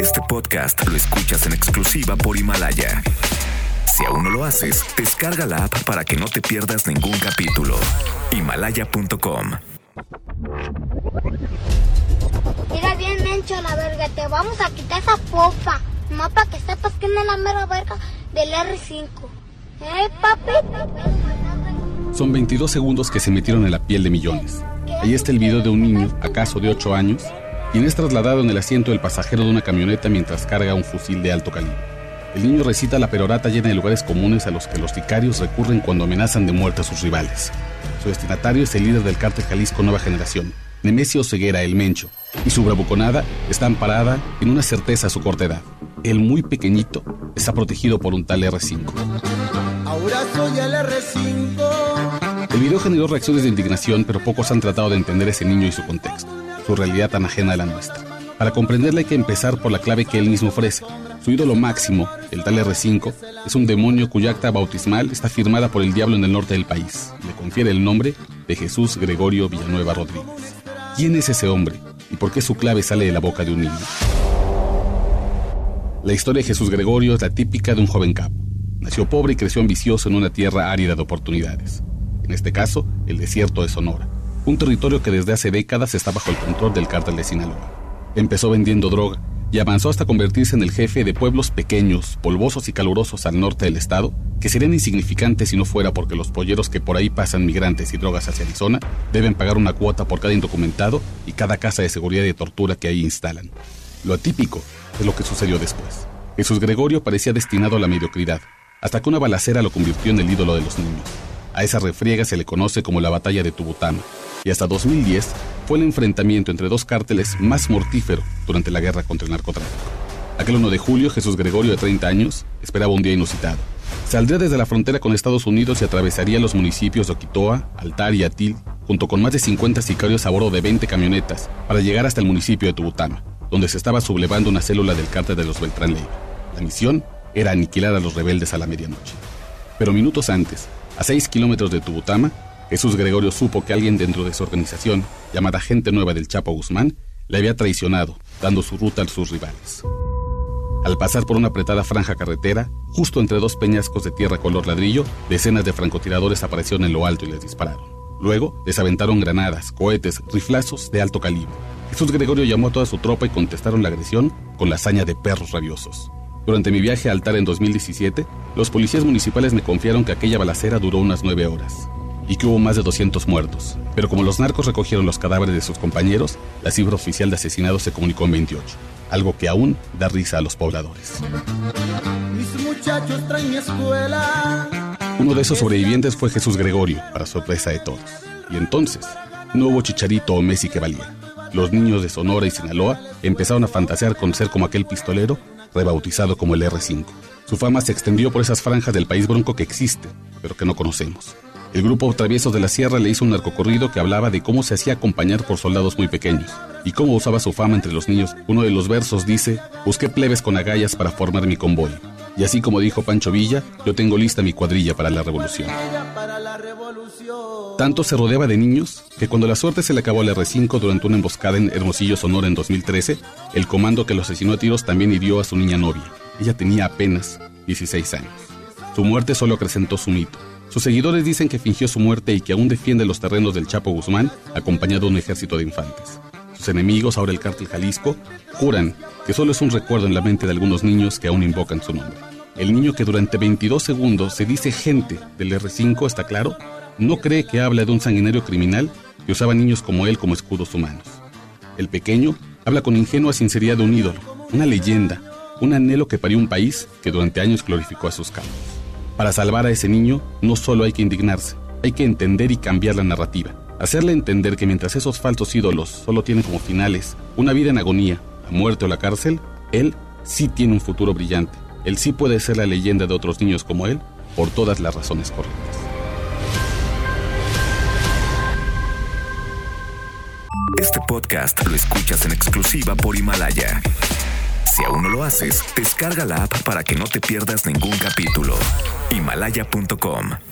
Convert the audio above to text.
Este podcast lo escuchas en exclusiva por Himalaya. Si aún no lo haces, descarga la app para que no te pierdas ningún capítulo. Himalaya.com Mira bien, Mencho, la verga, te vamos a quitar esa popa. No para que sepas que no es la mera verga del R5. ¿Eh, papi? Son 22 segundos que se metieron en la piel de millones. Ahí está el video de un niño, acaso de 8 años, quien es trasladado en el asiento del pasajero de una camioneta mientras carga un fusil de alto calibre. El niño recita la perorata llena de lugares comunes a los que los sicarios recurren cuando amenazan de muerte a sus rivales. Su destinatario es el líder del cártel Jalisco Nueva Generación, Nemesio Ceguera el Mencho, y su bravuconada está amparada en una certeza a su corta edad. El muy pequeñito está protegido por un tal R5. Ahora soy el R5. El video generó reacciones de indignación, pero pocos han tratado de entender ese niño y su contexto, su realidad tan ajena a la nuestra. Para comprenderla hay que empezar por la clave que él mismo ofrece. Su ídolo máximo, el tal R5, es un demonio cuya acta bautismal está firmada por el diablo en el norte del país. Le confiere el nombre de Jesús Gregorio Villanueva Rodríguez. ¿Quién es ese hombre y por qué su clave sale de la boca de un niño? La historia de Jesús Gregorio es la típica de un joven capo. Nació pobre y creció ambicioso en una tierra árida de oportunidades. En este caso, el desierto de Sonora, un territorio que desde hace décadas está bajo el control del cártel de Sinaloa. Empezó vendiendo droga y avanzó hasta convertirse en el jefe de pueblos pequeños, polvosos y calurosos al norte del estado, que serían insignificantes si no fuera porque los polleros que por ahí pasan migrantes y drogas hacia Arizona deben pagar una cuota por cada indocumentado y cada casa de seguridad y tortura que ahí instalan. Lo atípico es lo que sucedió después. Jesús Gregorio parecía destinado a la mediocridad, hasta que una balacera lo convirtió en el ídolo de los niños. A esa refriega se le conoce como la batalla de Tubutama, y hasta 2010 fue el enfrentamiento entre dos cárteles más mortífero durante la guerra contra el narcotráfico. Aquel 1 de julio, Jesús Gregorio, de 30 años, esperaba un día inusitado. Saldría desde la frontera con Estados Unidos y atravesaría los municipios de Oquitoa, Altar y Atil, junto con más de 50 sicarios a bordo de 20 camionetas, para llegar hasta el municipio de Tubutama, donde se estaba sublevando una célula del cártel de los Beltrán Leiva. La misión era aniquilar a los rebeldes a la medianoche. Pero minutos antes, a 6 kilómetros de Tubutama, Jesús Gregorio supo que alguien dentro de su organización, llamada Gente Nueva del Chapo Guzmán, le había traicionado, dando su ruta a sus rivales. Al pasar por una apretada franja carretera, justo entre dos peñascos de tierra color ladrillo, decenas de francotiradores aparecieron en lo alto y les dispararon. Luego, les aventaron granadas, cohetes, riflazos de alto calibre. Jesús Gregorio llamó a toda su tropa y contestaron la agresión con la hazaña de perros rabiosos. Durante mi viaje a Altar en 2017, los policías municipales me confiaron que aquella balacera duró unas nueve horas y que hubo más de 200 muertos. Pero como los narcos recogieron los cadáveres de sus compañeros, la cifra oficial de asesinados se comunicó en 28, algo que aún da risa a los pobladores. Mis muchachos traen mi escuela. Uno de esos sobrevivientes fue Jesús Gregorio, para sorpresa de todos. Y entonces, no hubo chicharito o Messi que valía. Los niños de Sonora y Sinaloa empezaron a fantasear con ser como aquel pistolero, rebautizado como el R5. Su fama se extendió por esas franjas del país bronco que existe, pero que no conocemos. El grupo Traviesos de la Sierra le hizo un narcocorrido que hablaba de cómo se hacía acompañar por soldados muy pequeños y cómo usaba su fama entre los niños. Uno de los versos dice, busqué plebes con agallas para formar mi convoy. Y así como dijo Pancho Villa, yo tengo lista mi cuadrilla para la revolución. La. Tanto se rodeaba de niños que cuando la suerte se le acabó al R5 durante una emboscada en Hermosillo, Sonora en 2013, el comando que lo asesinó a tiros también hirió a su niña novia. Ella tenía apenas 16 años. Su muerte solo acrecentó su mito. Sus seguidores dicen que fingió su muerte y que aún defiende los terrenos del Chapo Guzmán, acompañado de un ejército de infantes. Sus enemigos, ahora el cártel Jalisco, juran que solo es un recuerdo en la mente de algunos niños que aún invocan su nombre. El niño que durante 22 segundos se dice gente del R5, está claro, no cree que habla de un sanguinario criminal que usaba niños como él como escudos humanos. El pequeño habla con ingenua sinceridad de un ídolo, una leyenda, un anhelo que parió un país que durante años glorificó a sus campos. Para salvar a ese niño, no solo hay que indignarse, hay que entender y cambiar la narrativa. Hacerle entender que mientras esos falsos ídolos solo tienen como finales una vida en agonía, la muerte o la cárcel, él sí tiene un futuro brillante. Él sí puede ser la leyenda de otros niños como él por todas las razones correctas. Este podcast lo escuchas en exclusiva por Himalaya. Si aún no lo haces, descarga la app para que no te pierdas ningún capítulo. Himalaya.com